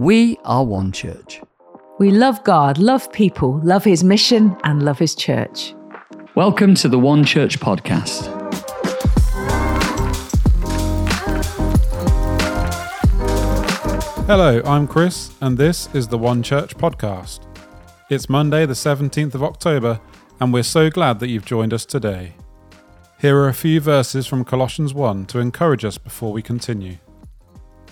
We are one church. We love God, love people, love His mission, and love His church. Welcome to the One Church podcast. Hello, I'm Chris, and this is the One Church podcast. It's Monday, the 17th of October, and we're so glad that you've joined us today. Here are a few verses from Colossians 1 to encourage us before we continue.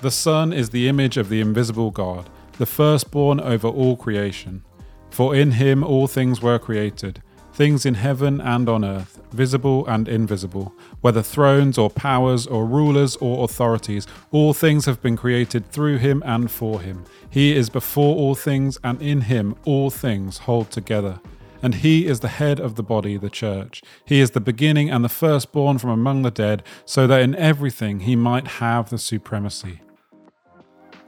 The Son is the image of the invisible God, the firstborn over all creation. For in him all things were created, things in heaven and on earth, visible and invisible, whether thrones or powers or rulers or authorities, all things have been created through him and for him. He is before all things, and in him all things hold together. And he is the head of the body, the church. He is the beginning and the firstborn from among the dead, so that in everything he might have the supremacy.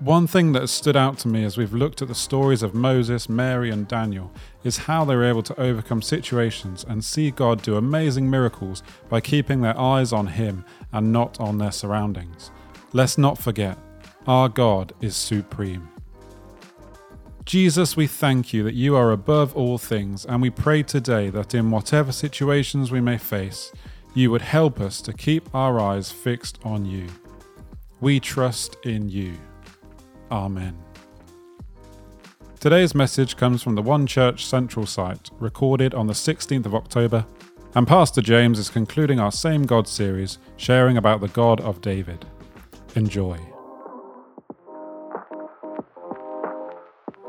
One thing that has stood out to me as we've looked at the stories of Moses, Mary, and Daniel is how they were able to overcome situations and see God do amazing miracles by keeping their eyes on Him and not on their surroundings. Let's not forget, our God is supreme. Jesus, we thank you that you are above all things, and we pray today that in whatever situations we may face, you would help us to keep our eyes fixed on you. We trust in you. Amen. Today's message comes from the One Church Central site, recorded on the 16th of October, and Pastor James is concluding our Same God series, sharing about the God of David. Enjoy.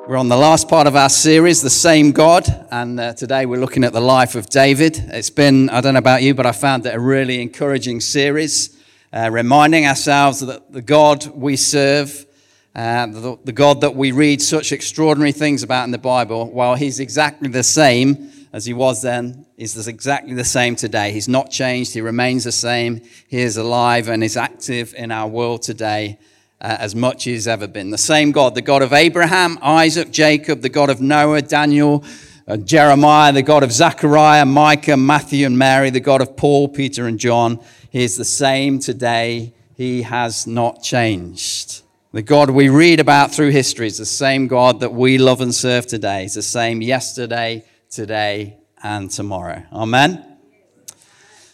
We're on the last part of our series, The Same God, and uh, today we're looking at the life of David. It's been, I don't know about you, but I found it a really encouraging series, uh, reminding ourselves that the God we serve uh, the, the, God that we read such extraordinary things about in the Bible, while He's exactly the same as He was then, is exactly the same today. He's not changed. He remains the same. He is alive and is active in our world today uh, as much as He's ever been. The same God, the God of Abraham, Isaac, Jacob, the God of Noah, Daniel, uh, Jeremiah, the God of Zechariah, Micah, Matthew, and Mary, the God of Paul, Peter, and John. He is the same today. He has not changed. The God we read about through history is the same God that we love and serve today. It's the same yesterday, today, and tomorrow. Amen.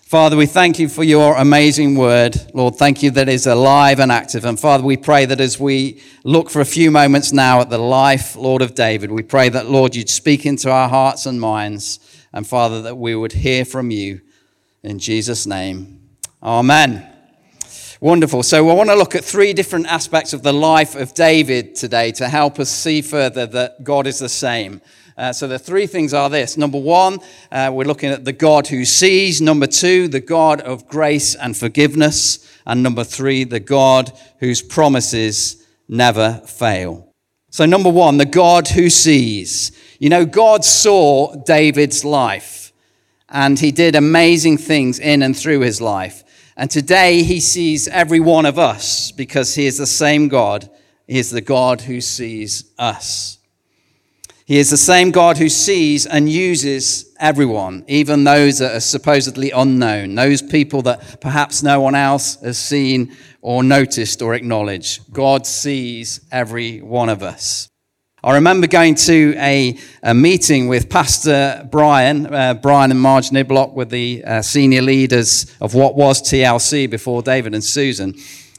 Father, we thank you for your amazing word. Lord, thank you that it is alive and active. And Father, we pray that as we look for a few moments now at the life, Lord, of David, we pray that, Lord, you'd speak into our hearts and minds. And Father, that we would hear from you. In Jesus' name. Amen. Wonderful. So, I want to look at three different aspects of the life of David today to help us see further that God is the same. Uh, so, the three things are this. Number one, uh, we're looking at the God who sees. Number two, the God of grace and forgiveness. And number three, the God whose promises never fail. So, number one, the God who sees. You know, God saw David's life and he did amazing things in and through his life. And today he sees every one of us because he is the same God. He is the God who sees us. He is the same God who sees and uses everyone, even those that are supposedly unknown, those people that perhaps no one else has seen or noticed or acknowledged. God sees every one of us. I remember going to a, a meeting with Pastor Brian, uh, Brian and Marge Niblock were the uh, senior leaders of what was TLC before David and Susan.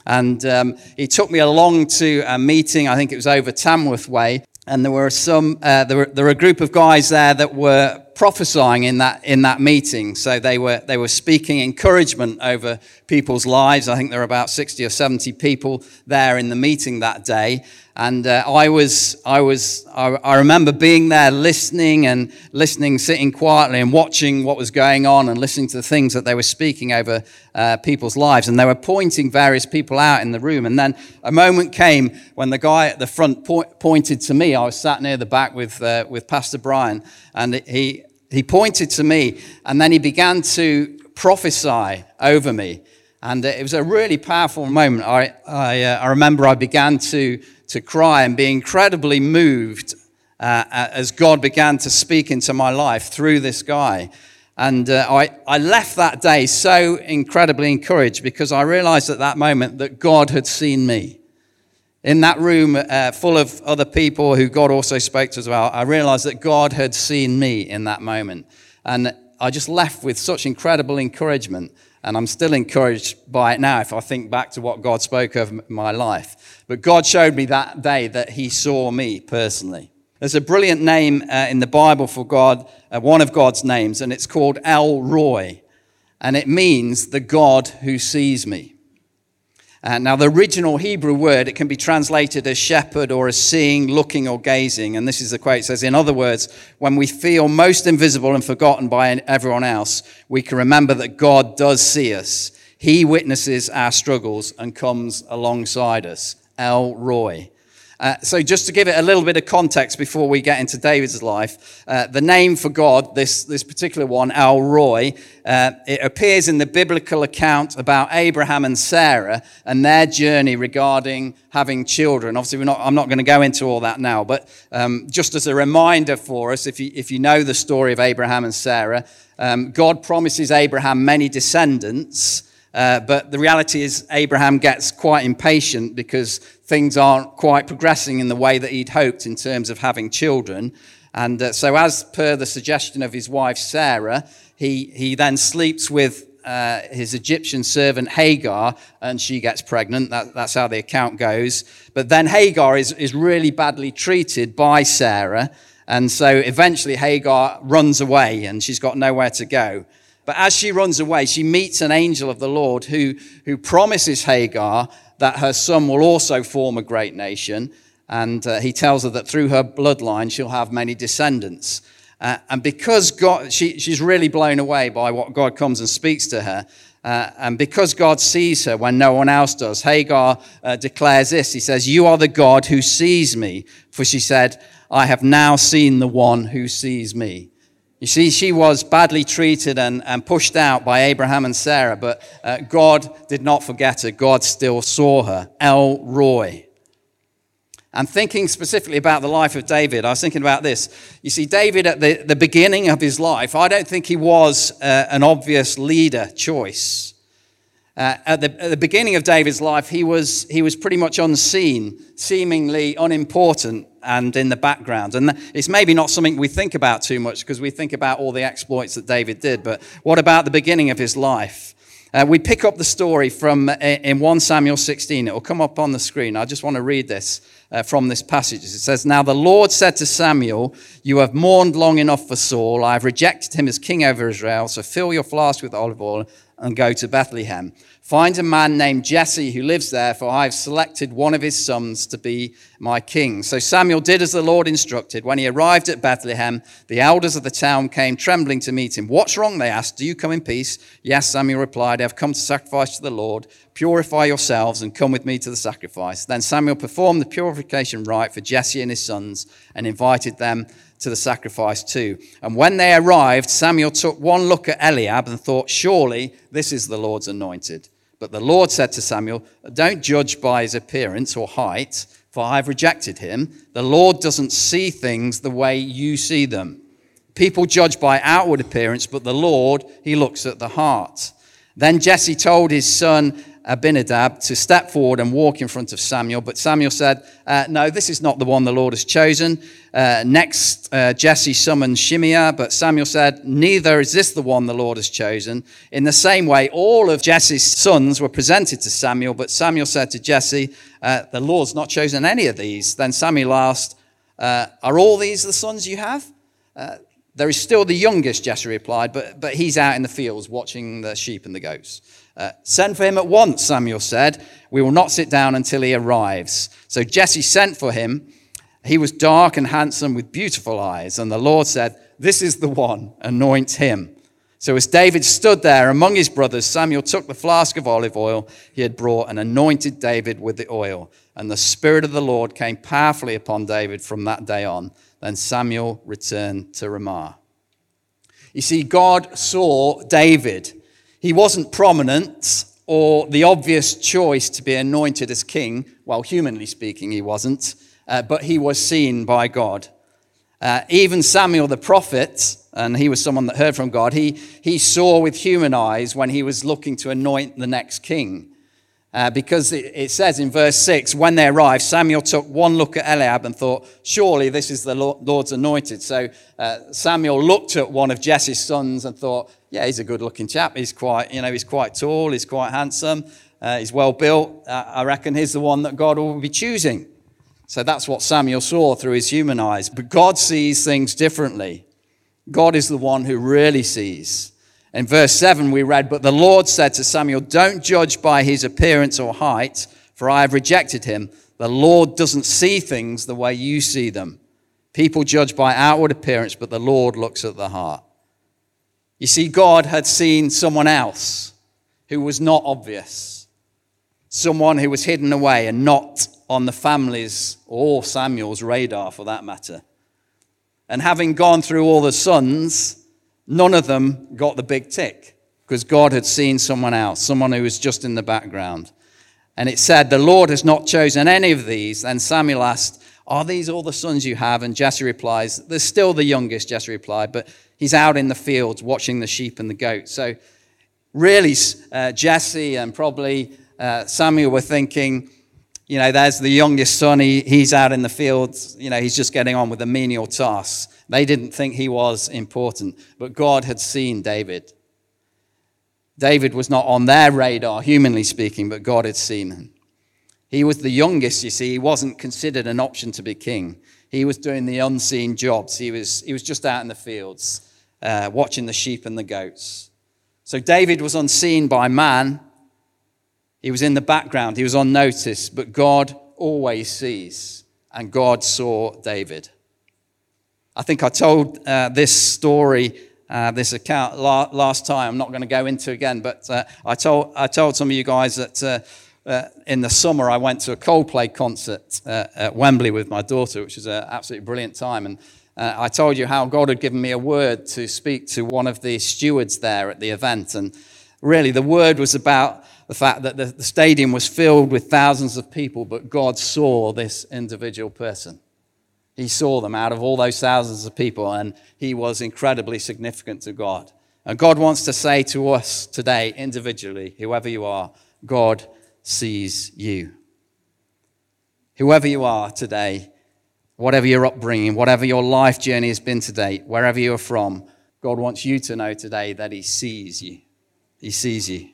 And um, he took me along to a meeting, I think it was over Tamworth Way, and there were some, uh, there, were, there were a group of guys there that were prophesying in that in that meeting. So they were they were speaking encouragement over people's lives. I think there were about sixty or seventy people there in the meeting that day, and uh, I was, I was, I, I, remember being there listening and listening, sitting quietly and watching what was going on and listening to the things that they were speaking over uh, people's lives. And they were pointing various people out in the room. And then a moment came when the guy at the front po- pointed to me. I was sat near the back with, uh, with Pastor Brian and he, he pointed to me and then he began to prophesy over me. And it was a really powerful moment. I, I, uh, I remember I began to to cry and be incredibly moved uh, as God began to speak into my life through this guy. And uh, I, I left that day so incredibly encouraged because I realized at that moment that God had seen me. In that room uh, full of other people who God also spoke to as well, I realized that God had seen me in that moment. And I just left with such incredible encouragement. And I'm still encouraged by it now if I think back to what God spoke of my life. But God showed me that day that He saw me personally. There's a brilliant name uh, in the Bible for God, uh, one of God's names, and it's called El Roi. And it means the God who sees me. Uh, now, the original Hebrew word, it can be translated as shepherd or as seeing, looking, or gazing. And this is the quote. It says, in other words, when we feel most invisible and forgotten by everyone else, we can remember that God does see us. He witnesses our struggles and comes alongside us. El Roi. Uh, so, just to give it a little bit of context before we get into David's life, uh, the name for God, this, this particular one, El Roi, uh, it appears in the biblical account about Abraham and Sarah and their journey regarding having children. Obviously, not, I'm not going to go into all that now, but um, just as a reminder for us, if you, if you know the story of Abraham and Sarah, um, God promises Abraham many descendants. Uh, but the reality is, Abraham gets quite impatient because things aren't quite progressing in the way that he'd hoped in terms of having children. And uh, so, as per the suggestion of his wife Sarah, he, he then sleeps with uh, his Egyptian servant Hagar, and she gets pregnant. That, that's how the account goes. But then Hagar is, is really badly treated by Sarah. And so eventually Hagar runs away and she's got nowhere to go. But as she runs away, she meets an angel of the Lord who, who promises Hagar that her son will also form a great nation. And uh, he tells her that through her bloodline, she'll have many descendants. Uh, and because God, she, she's really blown away by what God comes and speaks to her. Uh, and because God sees her when no one else does, Hagar uh, declares this. He says, You are the God who sees me. For she said, I have now seen the one who sees me. You see, she was badly treated and, and pushed out by Abraham and Sarah, but uh, God did not forget her. God still saw her. El Roi. And thinking specifically about the life of David, I was thinking about this. You see, David at the, the beginning of his life, I don't think he was uh, an obvious leader choice. Uh, at, the, at, the, beginning of David's life, he was, he was pretty much unseen, seemingly unimportant and in the background. And it's maybe not something we think about too much because we think about all the exploits that David did. But what about the beginning of his life? Uh, we pick up the story from uh, in 1 Samuel 16. It will come up on the screen. I just want to read this uh, from this passage. It says, Now the Lord said to Samuel, You have mourned long enough for Saul. I have rejected him as king over Israel. So fill your flask with olive oil and go to Bethlehem. Find a man named Jesse who lives there, for I have selected one of his sons to be my king. So Samuel did as the Lord instructed. When he arrived at Bethlehem, the elders of the town came trembling to meet him. What's wrong? They asked. Do you come in peace? Yes, Samuel replied. I have come to sacrifice to the Lord. Purify yourselves and come with me to the sacrifice. Then Samuel performed the purification rite for Jesse and his sons and invited them to the sacrifice too. And when they arrived, Samuel took one look at Eliab and thought, Surely this is the Lord's anointed. But the Lord said to Samuel, Don't judge by his appearance or height, for I have rejected him. The Lord doesn't see things the way you see them. People judge by outward appearance, but the Lord, he looks at the heart. Then Jesse told his son Abinadab to step forward and walk in front of Samuel. But Samuel said, uh, No, this is not the one the Lord has chosen. Uh, next, uh, Jesse summoned Shimea, but Samuel said, Neither is this the one the Lord has chosen. In the same way, all of Jesse's sons were presented to Samuel, but Samuel said to Jesse, uh, The Lord's not chosen any of these. Then Samuel asked, uh, Are all these the sons you have? Uh, there is still the youngest, Jesse replied, but, but he's out in the fields watching the sheep and the goats. Uh, send for him at once, Samuel said. We will not sit down until he arrives. So Jesse sent for him. He was dark and handsome with beautiful eyes. And the Lord said, This is the one, anoint him. So as David stood there among his brothers, Samuel took the flask of olive oil he had brought and anointed David with the oil. And the Spirit of the Lord came powerfully upon David from that day on. Then Samuel returned to Ramah. You see, God saw David he wasn't prominent or the obvious choice to be anointed as king. Well, humanly speaking, he wasn't, uh, but he was seen by God. Uh, even Samuel the prophet, and he was someone that heard from God, he, he saw with human eyes when he was looking to anoint the next king. Uh, because it, it, says in verse 6 when they arrived, Samuel took one look at Eliab and thought, Surely this is the Lord's anointed. So uh, Samuel looked at one of Jesse's sons and thought, Yeah, he's a good looking chap. He's quite, you know, he's quite tall, he's quite handsome, uh, he's well built. Uh, I reckon he's the one that God will be choosing. So that's what Samuel saw through his human eyes. But God sees things differently. God is the one who really sees. In verse 7, we read, But the Lord said to Samuel, Don't judge by his appearance or height, for I have rejected him. The Lord doesn't see things the way you see them. People judge by outward appearance, but the Lord looks at the heart. You see, God had seen someone else who was not obvious, someone who was hidden away and not on the family's or Samuel's radar for that matter. And having gone through all the sons, None of them got the big tick because God had seen someone else, someone who was just in the background. And it said, The Lord has not chosen any of these. Then Samuel asked, Are these all the sons you have? And Jesse replies, There's still the youngest, Jesse replied, but he's out in the fields watching the sheep and the goats. So really, uh, Jesse and probably uh, Samuel were thinking, you know, there's the youngest son, he, he's out in the fields, you know, he's just getting on with the menial tasks. They didn't think he was important, but God had seen David. David was not on their radar, humanly speaking, but God had seen him. He was the youngest, you see. He wasn't considered an option to be king. He was doing the unseen jobs. He was, he was just out in the fields, uh, watching the sheep and the goats. So David was unseen by man. He was in the background. He was unnoticed, but God always sees. And God saw David. I think I told uh, this story, uh, this account la- last time. I'm not going to go into again, but uh, I, told, I told some of you guys that uh, uh, in the summer I went to a Coldplay concert uh, at Wembley with my daughter, which was an absolutely brilliant time. And I told you how God had given me a word to speak to one of the stewards there at the event. And really, the word was about the fact that the, the stadium was filled with thousands of people, but God saw this individual person. He saw them out of all those thousands of people, and he was incredibly significant to God. And God wants to say to us today, individually, whoever you are, God sees you. Whoever you are today, whatever your upbringing, whatever your life journey has been today, wherever you're from, God wants you to know today that He sees you. He sees you.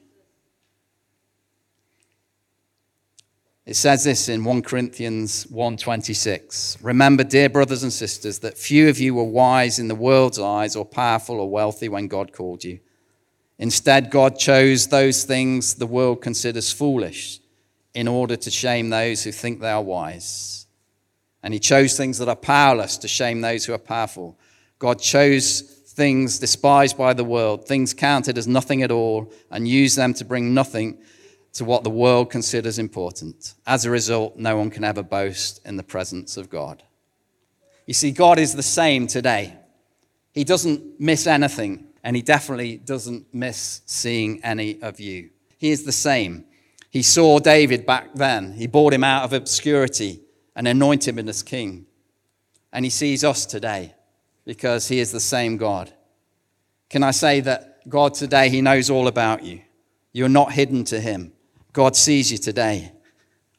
It says this in 1 Corinthians 1:26. Remember, dear brothers and sisters, that few of you were wise in the world's eyes or powerful or wealthy when God called you. Instead, God chose those things the world considers foolish in order to shame those who think they are wise. And he chose things that are powerless to shame those who are powerful. God chose things despised by the world, things counted as nothing at all, and used them to bring nothing to what the world considers important. As a result, no one can ever boast in the presence of God. You see, God is the same today. He doesn't miss anything, and He definitely doesn't miss seeing any of you. He is the same. He saw David back then, He brought him out of obscurity and anointed him as king. And He sees us today because He is the same God. Can I say that God today, He knows all about you? You're not hidden to Him. God sees you today.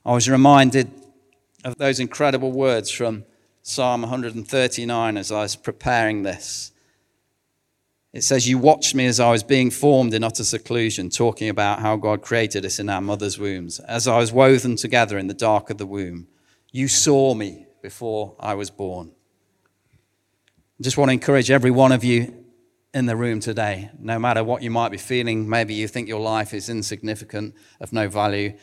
I was reminded of those incredible words from Psalm 139 as I was preparing this. It says, You watched me as I was being formed in utter seclusion, talking about how God created us in our mother's wombs. As I was woven together in the dark of the womb, you saw me before I was born. I just want to encourage every one of you in the room today, no matter what you might be feeling, maybe you think your life is insignificant, of no value.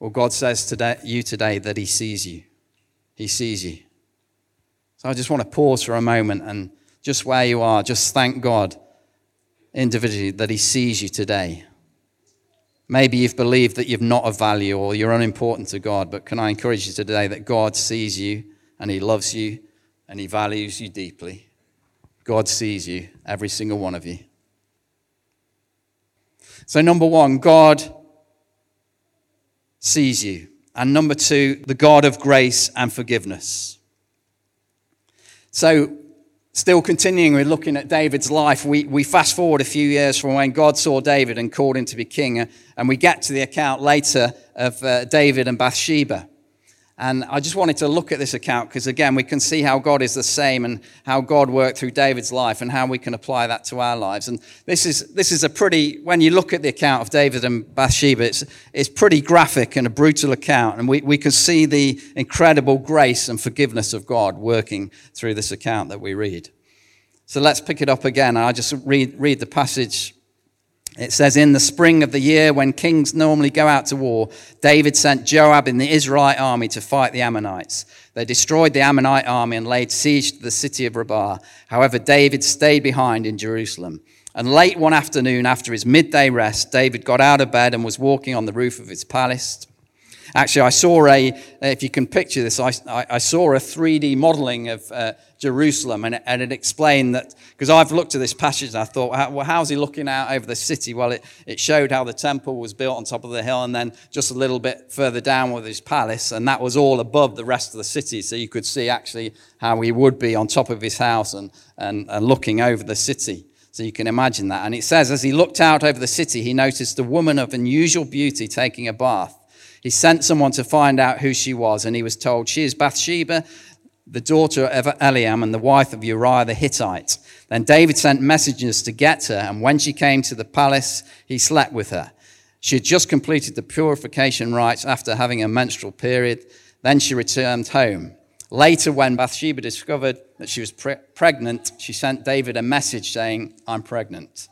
Well, God says to you today that He sees you. He sees you. So I just want to pause for a moment and just where you are, just thank God individually that He sees you today. Maybe you've believed that you're not of value or you're unimportant to God, but can I encourage you today that God sees you and He loves you and He values you deeply? God sees you, every single one of you. So, number one, God sees you. And number two, the God of grace and forgiveness. So, Still continuing with looking at David's life, we, we fast forward a few years from when God saw David and called him to be king, and we get to the account later of uh, David and Bathsheba. And I just wanted to look at this account because, again, we can see how God is the same and how God worked through David's life and how we can apply that to our lives. And this is, this is a pretty, when you look at the account of David and Bathsheba, it's, it's pretty graphic and a brutal account. And we, we can see the incredible grace and forgiveness of God working through this account that we read. So let's pick it up again. I'll just read, read the passage it says, In the spring of the year when kings normally go out to war, David sent Joab in the Israelite army to fight the Ammonites. They destroyed the Ammonite army and laid siege to the city of Rabbah. However, David stayed behind in Jerusalem. And late one afternoon, after his midday rest, David got out of bed and was walking on the roof of his palace. Actually, I saw a, if you can picture this, I, I saw a 3D modeling of uh, Jerusalem, and it, and it explained that, because I've looked at this passage and I thought, well, how's he looking out over the city? Well, it, it showed how the temple was built on top of the hill, and then just a little bit further down was his palace, and that was all above the rest of the city, so you could see actually how he would be on top of his house and, and, and looking over the city. So you can imagine that. And it says, as he looked out over the city, he noticed a woman of unusual beauty taking a bath. He sent someone to find out who she was, and he was told, She is Bathsheba, the daughter of Eliam and the wife of Uriah the Hittite. Then David sent messengers to get her, and when she came to the palace, he slept with her. She had just completed the purification rites after having a menstrual period. Then she returned home. Later, when Bathsheba discovered that she was pre- pregnant, she sent David a message saying, I'm pregnant.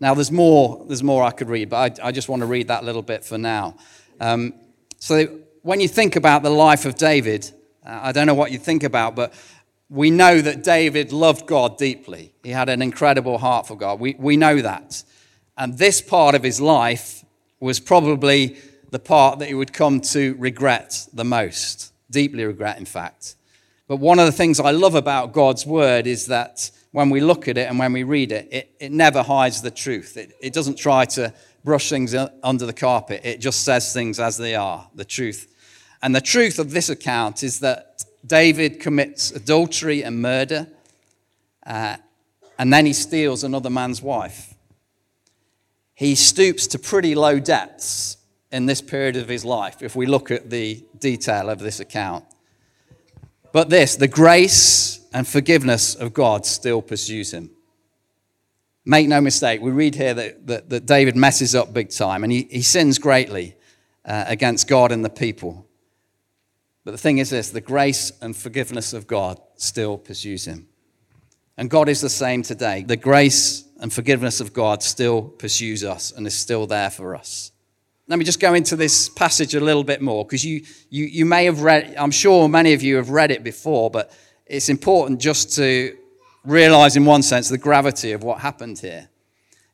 Now, there's more, there's more I could read, but I, I just want to read that little bit for now. Um, so, when you think about the life of David, uh, I don't know what you think about, but we know that David loved God deeply. He had an incredible heart for God. We, we know that. And this part of his life was probably the part that he would come to regret the most, deeply regret, in fact. But one of the things I love about God's word is that when we look at it and when we read it, it, it never hides the truth. It, it doesn't try to brush things under the carpet, it just says things as they are, the truth. And the truth of this account is that David commits adultery and murder, uh, and then he steals another man's wife. He stoops to pretty low depths in this period of his life, if we look at the detail of this account. But this, the grace and forgiveness of God still pursues him. Make no mistake, we read here that, that, that David messes up big time and he, he sins greatly uh, against God and the people. But the thing is this the grace and forgiveness of God still pursues him. And God is the same today. The grace and forgiveness of God still pursues us and is still there for us. Let me just go into this passage a little bit more because you, you, you may have read, I'm sure many of you have read it before, but it's important just to realize, in one sense, the gravity of what happened here.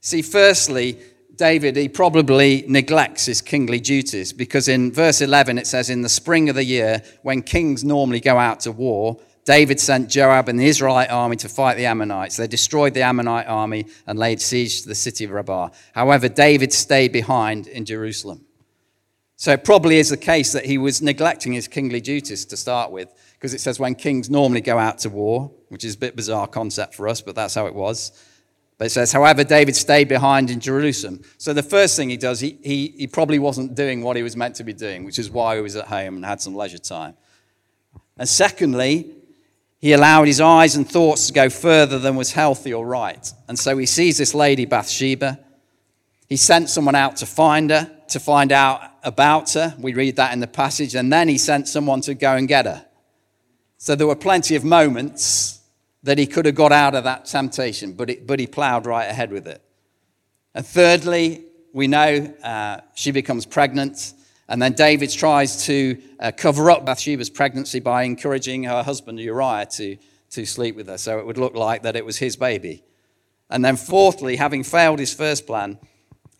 See, firstly, David, he probably neglects his kingly duties because in verse 11 it says, In the spring of the year, when kings normally go out to war, David sent Joab and the Israelite army to fight the Ammonites. They destroyed the Ammonite army and laid siege to the city of Rabbah. However, David stayed behind in Jerusalem. So it probably is the case that he was neglecting his kingly duties to start with because it says when kings normally go out to war, which is a bit bizarre concept for us, but that's how it was. But it says, however, David stayed behind in Jerusalem. So the first thing he does, he, he, he probably wasn't doing what he was meant to be doing, which is why he was at home and had some leisure time. And secondly, he allowed his eyes and thoughts to go further than was healthy or right. And so he sees this lady, Bathsheba. He sent someone out to find her, to find out about her. We read that in the passage. And then he sent someone to go and get her. So there were plenty of moments that he could have got out of that temptation, but, it, but he plowed right ahead with it. And thirdly, we know uh, she becomes pregnant, and then David tries to uh, cover up Bathsheba's pregnancy by encouraging her husband Uriah to, to sleep with her, so it would look like that it was his baby. And then, fourthly, having failed his first plan,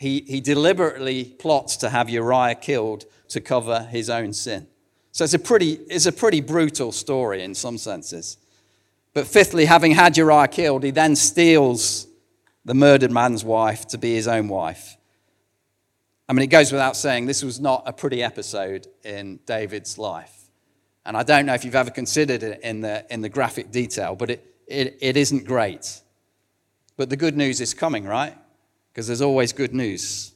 he, he deliberately plots to have Uriah killed to cover his own sin. So it's a pretty, it's a pretty brutal story in some senses. But fifthly, having had Uriah killed, he then steals the murdered man's wife to be his own wife. I mean, it goes without saying, this was not a pretty episode in David's life. And I don't know if you've ever considered it in the, in the graphic detail, but it, it, it isn't great. But the good news is coming, right? Because there's always good news.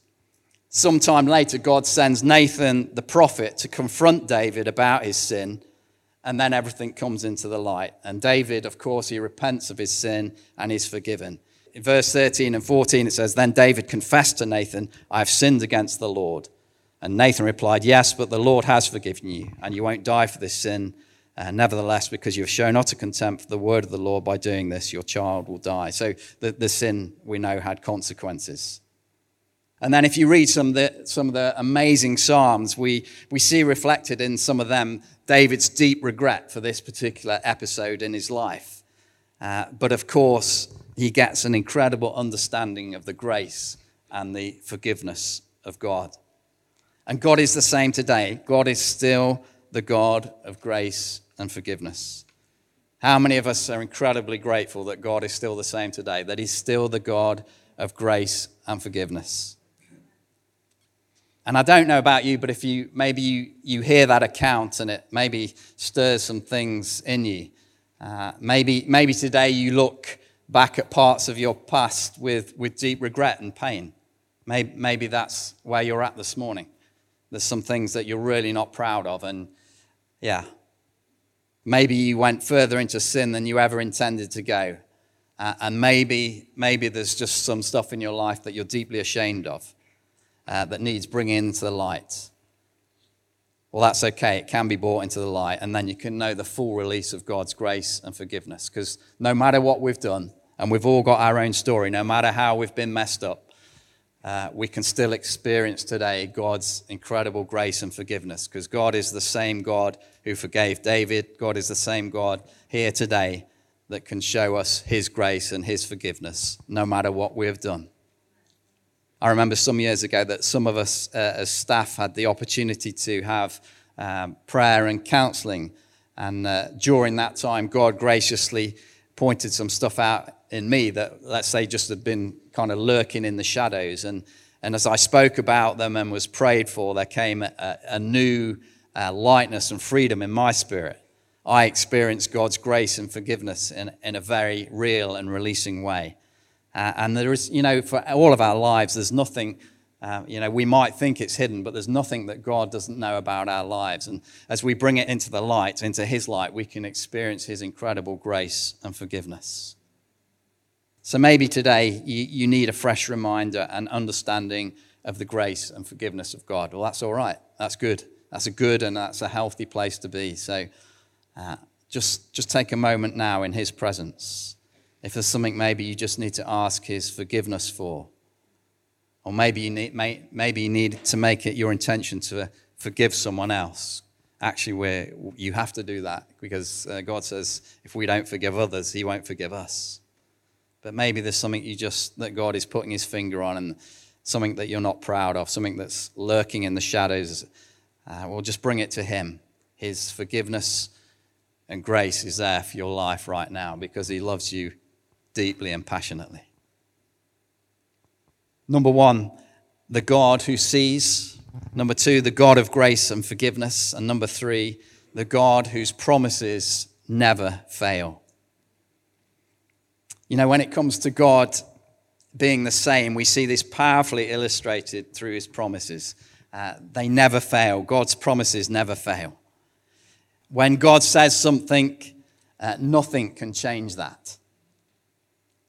Sometime later, God sends Nathan the prophet to confront David about his sin, and then everything comes into the light. And David, of course, he repents of his sin and is forgiven. In verse 13 and 14, it says, Then David confessed to Nathan, I have sinned against the Lord. And Nathan replied, Yes, but the Lord has forgiven you, and you won't die for this sin. Uh, nevertheless, because you have shown utter contempt for the word of the Lord by doing this, your child will die. So the, the sin we know had consequences. And then if you read some of the, some of the amazing Psalms, we, we see reflected in some of them David's deep regret for this particular episode in his life. Uh, but of course, he gets an incredible understanding of the grace and the forgiveness of God. And God is the same today. God is still the God of grace and forgiveness. How many of us are incredibly grateful that God is still the same today, that He's still the God of grace and forgiveness? And I don't know about you, but if you maybe you, you hear that account and it maybe stirs some things in you. Uh, maybe, maybe today you look back at parts of your past with, with deep regret and pain. Maybe, maybe that's where you're at this morning. There's some things that you're really not proud of. And yeah, maybe you went further into sin than you ever intended to go. Uh, and maybe, maybe there's just some stuff in your life that you're deeply ashamed of uh, that needs bringing into the light. Well, that's okay. It can be brought into the light, and then you can know the full release of God's grace and forgiveness. Because no matter what we've done, and we've all got our own story, no matter how we've been messed up, uh, we can still experience today God's incredible grace and forgiveness because God is the same God who forgave David. God is the same God here today that can show us his grace and his forgiveness no matter what we have done. I remember some years ago that some of us uh, as staff had the opportunity to have um, prayer and counseling. And uh, during that time, God graciously pointed some stuff out in me that, let's say, just had been kind of lurking in the shadows. And, and as I spoke about them and was prayed for, there came a, a new uh, lightness and freedom in my spirit. I experienced God's grace and forgiveness in, in a very real and releasing way. Uh, and there is, you know, for all of our lives, there's nothing, uh, you know, we might think it's hidden, but there's nothing that God doesn't know about our lives. And as we bring it into the light, into His light, we can experience His incredible grace and forgiveness. So maybe today you, you need a fresh reminder and understanding of the grace and forgiveness of God. Well, that's all right. That's good. That's a good and that's a healthy place to be. So uh, just, just take a moment now in His presence. If there's something maybe you just need to ask His forgiveness for, or maybe you need, may, maybe you need to make it your intention to forgive someone else. Actually, where you have to do that because uh, God says if we don't forgive others, He won't forgive us but maybe there's something you just that God is putting his finger on and something that you're not proud of, something that's lurking in the shadows. Uh, well, just bring it to him. His forgiveness and grace is there for your life right now because he loves you deeply and passionately. Number one, the God who sees. Number two, the God of grace and forgiveness. And number three, the God whose promises never fail. You know, when it comes to God being the same, we see this powerfully illustrated through his promises. Uh, they never fail. God's promises never fail. When God says something, uh, nothing can change that.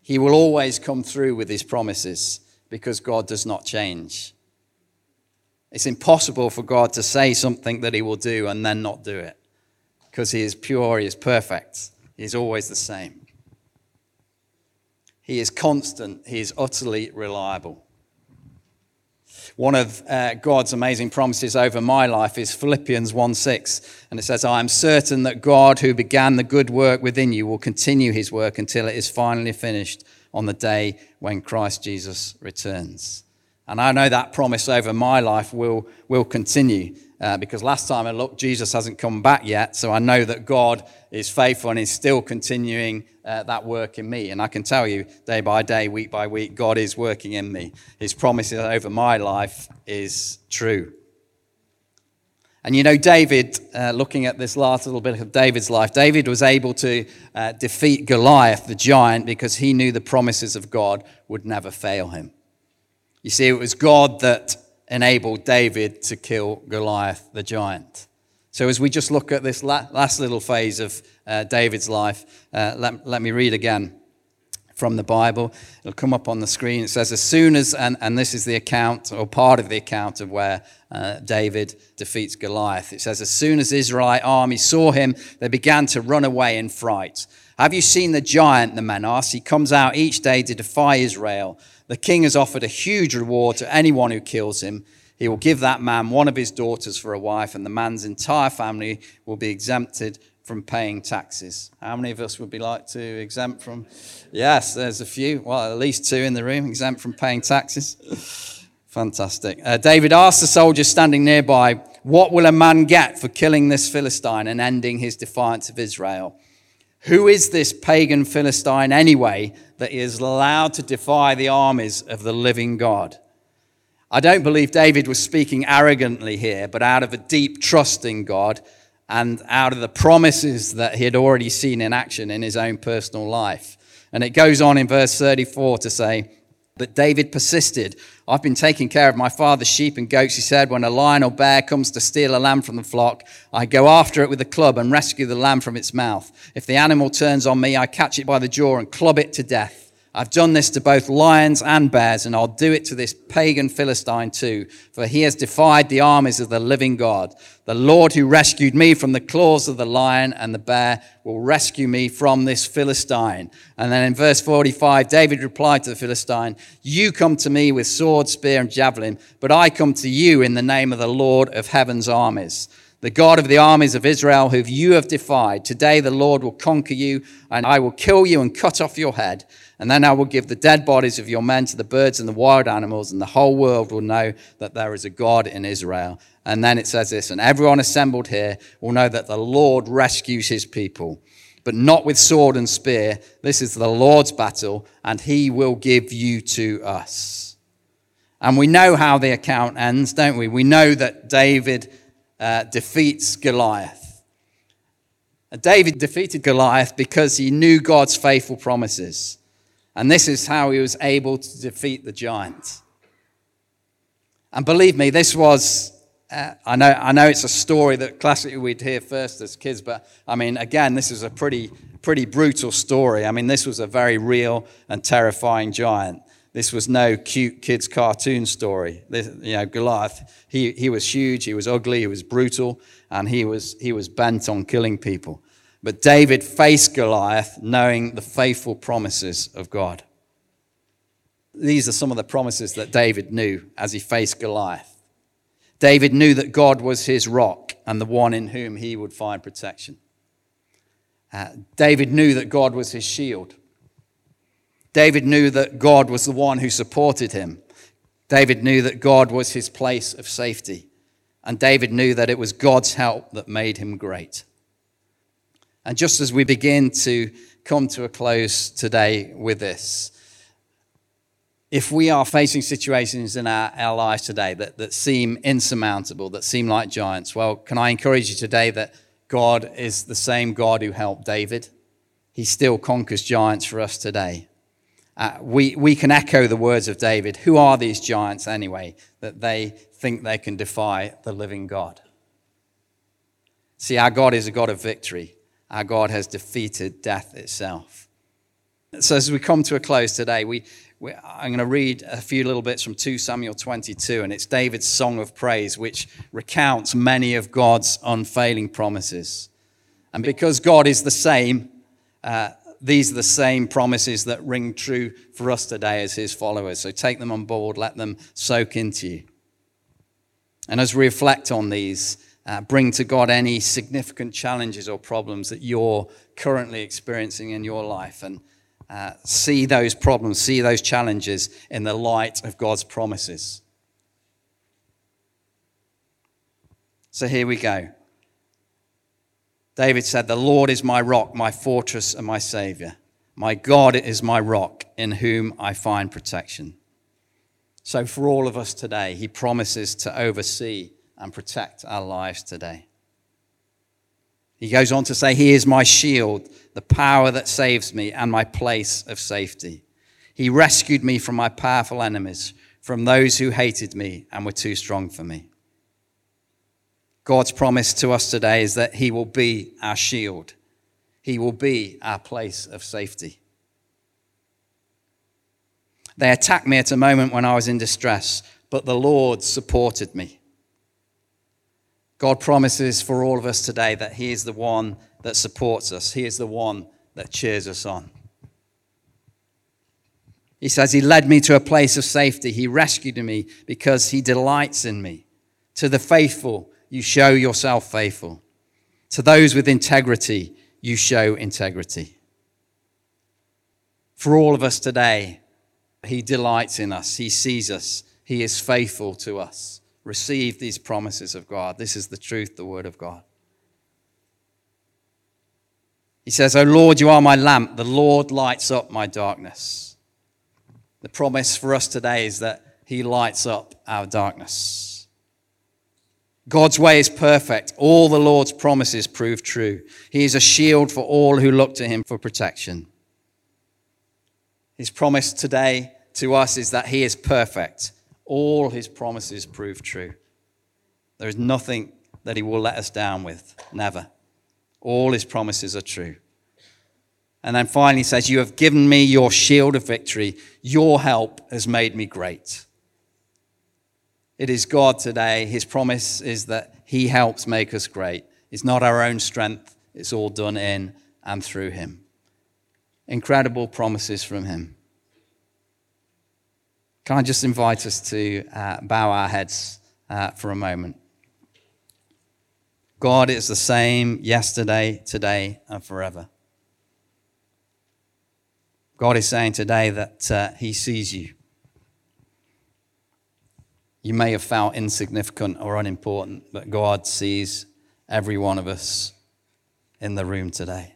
He will always come through with his promises because God does not change. It's impossible for God to say something that he will do and then not do it because he is pure, he is perfect, he is always the same. He is constant, He is utterly reliable. One of uh, God's amazing promises over my life is Philippians 1 6. And it says, I am certain that God, who began the good work within you, will continue his work until it is finally finished on the day when Christ Jesus returns. And I know that promise over my life will, will continue. Uh, because last time I looked, Jesus hasn't come back yet. So I know that God is faithful and is still continuing uh, that work in me. And I can tell you, day by day, week by week, God is working in me. His promises over my life is true. And you know, David, uh, looking at this last little bit of David's life, David was able to uh, defeat Goliath, the giant, because he knew the promises of God would never fail him. You see, it was God that enabled David to kill Goliath, the giant. So, as we just look at this last little phase of uh, David's life, uh, let, let me read again from the Bible. It'll come up on the screen. It says, as soon as, and, and this is the account, or part of the account of where uh, David defeats Goliath. It says, as soon as the Israelite army saw him, they began to run away in fright. Have you seen the giant, the men asked? He comes out each day to defy Israel. The king has offered a huge reward to anyone who kills him. He will give that man one of his daughters for a wife, and the man's entire family will be exempted from paying taxes. How many of us would be like to exempt from? Yes, there's a few. Well, at least two in the room exempt from paying taxes. Fantastic. Uh, David asked the soldiers standing nearby, What will a man get for killing this Philistine and ending his defiance of Israel? Who is this pagan Philistine anyway that is allowed to defy the armies of the living God? I don't believe David was speaking arrogantly here, but out of a deep trust in God and out of the promises that he had already seen in action in his own personal life. And it goes on in verse 34 to say, But David persisted. I've been taking care of my father's sheep and goats, he said. When a lion or bear comes to steal a lamb from the flock, I go after it with a club and rescue the lamb from its mouth. If the animal turns on me, I catch it by the jaw and club it to death. I've done this to both lions and bears, and I'll do it to this pagan Philistine too, for he has defied the armies of the living God. The Lord who rescued me from the claws of the lion and the bear will rescue me from this Philistine. And then in verse 45, David replied to the Philistine, You come to me with sword, spear, and javelin, but I come to you in the name of the Lord of heaven's armies the God of the armies of Israel, whom you have defied. Today the Lord will conquer you, and I will kill you and cut off your head. And then I will give the dead bodies of your men to the birds and the wild animals, and the whole world will know that there is a God in Israel. And then it says this, and everyone assembled here will know that the Lord rescues his people, but not with sword and spear. This is the Lord's battle, and he will give you to us. And we know how the account ends, don't we? We know that David uh, defeats Goliath. David defeated Goliath because he knew God's faithful promises. And this is how he was able to defeat the giant. And believe me, this was, uh, I, know, I know it's a story that classically we'd hear first as kids, but I mean, again, this is a pretty, pretty brutal story. I mean, this was a very real and terrifying giant. This was no cute kids' cartoon story. This, you know, Goliath, he, he was huge, he was ugly, he was brutal, and he was, he was bent on killing people. But David faced Goliath knowing the faithful promises of God. These are some of the promises that David knew as he faced Goliath. David knew that God was his rock and the one in whom he would find protection. Uh, David knew that God was his shield. David knew that God was the one who supported him. David knew that God was his place of safety. And David knew that it was God's help that made him great. And just as we begin to come to a close today with this, if we are facing situations in our, our lives today that, that seem insurmountable, that seem like giants, well, can I encourage you today that God is the same God who helped David? He still conquers giants for us today. Uh, we, we can echo the words of David. Who are these giants anyway that they think they can defy the living God? See, our God is a God of victory. Our God has defeated death itself. So, as we come to a close today, we, we, I'm going to read a few little bits from 2 Samuel 22, and it's David's song of praise, which recounts many of God's unfailing promises. And because God is the same, uh, these are the same promises that ring true for us today as his followers. So take them on board, let them soak into you. And as we reflect on these, uh, bring to God any significant challenges or problems that you're currently experiencing in your life and uh, see those problems, see those challenges in the light of God's promises. So here we go. David said, The Lord is my rock, my fortress, and my Savior. My God is my rock, in whom I find protection. So, for all of us today, he promises to oversee and protect our lives today. He goes on to say, He is my shield, the power that saves me, and my place of safety. He rescued me from my powerful enemies, from those who hated me and were too strong for me. God's promise to us today is that He will be our shield, He will be our place of safety. They attacked me at a moment when I was in distress, but the Lord supported me. God promises for all of us today that He is the one that supports us, He is the one that cheers us on. He says, He led me to a place of safety. He rescued me because He delights in me. To the faithful, you show yourself faithful. To those with integrity, you show integrity. For all of us today, He delights in us, He sees us, He is faithful to us. Receive these promises of God. This is the truth, the Word of God. He says, O Lord, you are my lamp. The Lord lights up my darkness. The promise for us today is that He lights up our darkness. God's way is perfect. All the Lord's promises prove true. He is a shield for all who look to Him for protection. His promise today to us is that He is perfect. All His promises prove true. There is nothing that He will let us down with. Never. All His promises are true. And then finally he says, You have given me your shield of victory. Your help has made me great. It is God today. His promise is that He helps make us great. It's not our own strength, it's all done in and through Him. Incredible promises from Him. Can I just invite us to uh, bow our heads uh, for a moment? God is the same yesterday, today, and forever. God is saying today that uh, He sees you. You may have felt insignificant or unimportant, but God sees every one of us in the room today.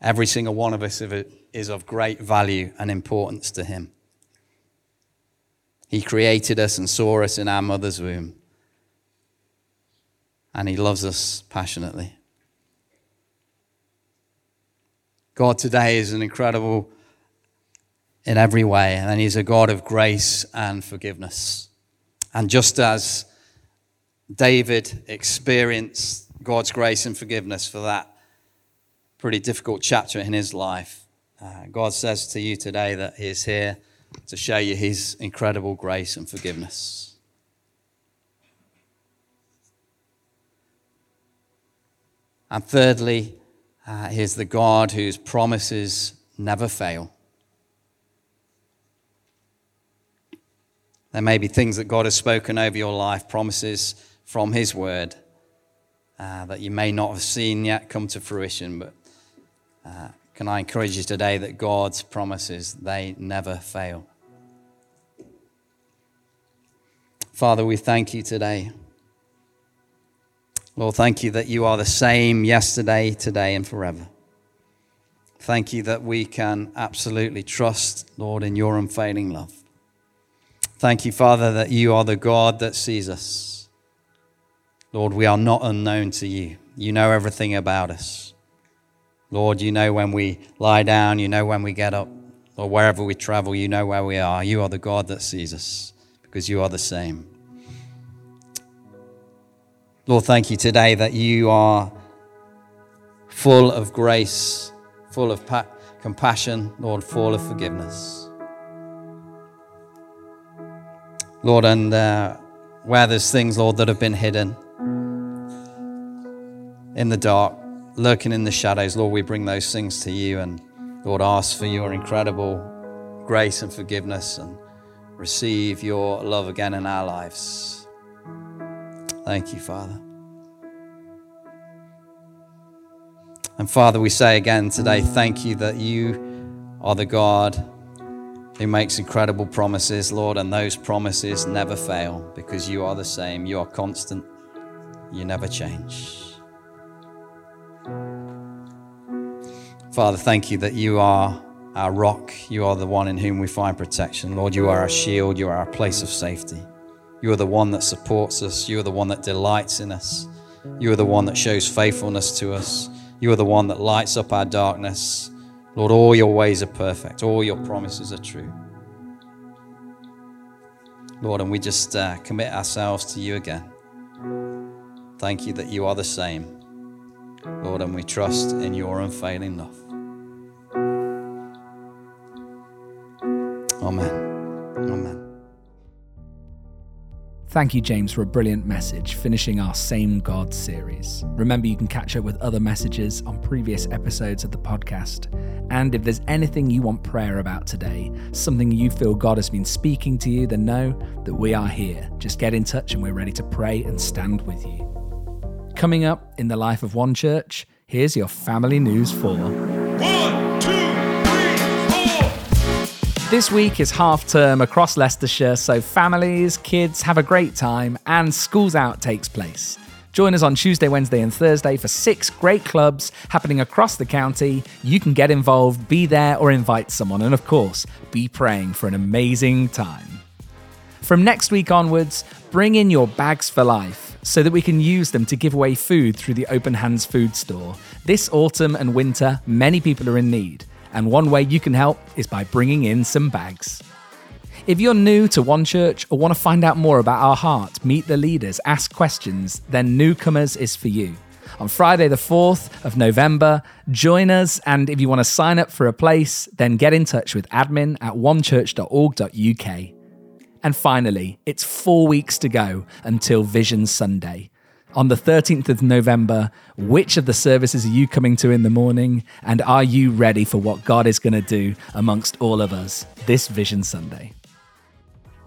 Every single one of us is of great value and importance to Him. He created us and saw us in our mother's womb, and He loves us passionately. God today is an incredible in every way, and He's a God of grace and forgiveness. And just as David experienced God's grace and forgiveness for that pretty difficult chapter in his life, uh, God says to you today that He is here to show you His incredible grace and forgiveness. And thirdly, uh, He is the God whose promises never fail. There may be things that God has spoken over your life, promises from His word uh, that you may not have seen yet come to fruition. But uh, can I encourage you today that God's promises, they never fail. Father, we thank you today. Lord, thank you that you are the same yesterday, today, and forever. Thank you that we can absolutely trust, Lord, in your unfailing love. Thank you, Father, that you are the God that sees us. Lord, we are not unknown to you. You know everything about us. Lord, you know when we lie down, you know when we get up, or wherever we travel, you know where we are. You are the God that sees us because you are the same. Lord, thank you today that you are full of grace, full of pa- compassion, Lord, full of forgiveness. Lord, and uh, where there's things, Lord, that have been hidden in the dark, lurking in the shadows, Lord, we bring those things to you and, Lord, ask for your incredible grace and forgiveness and receive your love again in our lives. Thank you, Father. And Father, we say again today, thank you that you are the God who makes incredible promises, Lord, and those promises never fail because you are the same. You are constant, you never change. Father, thank you that you are our rock. You are the one in whom we find protection. Lord, you are our shield. You are our place of safety. You are the one that supports us. You are the one that delights in us. You are the one that shows faithfulness to us. You are the one that lights up our darkness. Lord, all your ways are perfect, all your promises are true. Lord, and we just uh, commit ourselves to you again. Thank you that you are the same. Lord, and we trust in your unfailing love. Amen. Amen. Thank you, James, for a brilliant message, finishing our Same God series. Remember, you can catch up with other messages on previous episodes of the podcast. And if there's anything you want prayer about today, something you feel God has been speaking to you, then know that we are here. Just get in touch and we're ready to pray and stand with you. Coming up in the life of One Church, here's your family news for. One, This week is half term across Leicestershire, so families, kids have a great time and Schools Out takes place. Join us on Tuesday, Wednesday, and Thursday for six great clubs happening across the county. You can get involved, be there, or invite someone, and of course, be praying for an amazing time. From next week onwards, bring in your bags for life so that we can use them to give away food through the Open Hands Food Store. This autumn and winter, many people are in need, and one way you can help is by bringing in some bags. If you're new to One Church or want to find out more about our heart, meet the leaders, ask questions, then Newcomers is for you. On Friday, the 4th of November, join us. And if you want to sign up for a place, then get in touch with admin at onechurch.org.uk. And finally, it's four weeks to go until Vision Sunday. On the 13th of November, which of the services are you coming to in the morning? And are you ready for what God is going to do amongst all of us this Vision Sunday?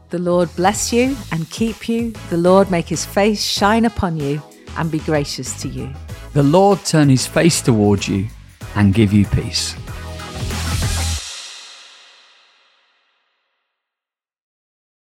The Lord bless you and keep you. The Lord make his face shine upon you and be gracious to you. The Lord turn his face towards you and give you peace.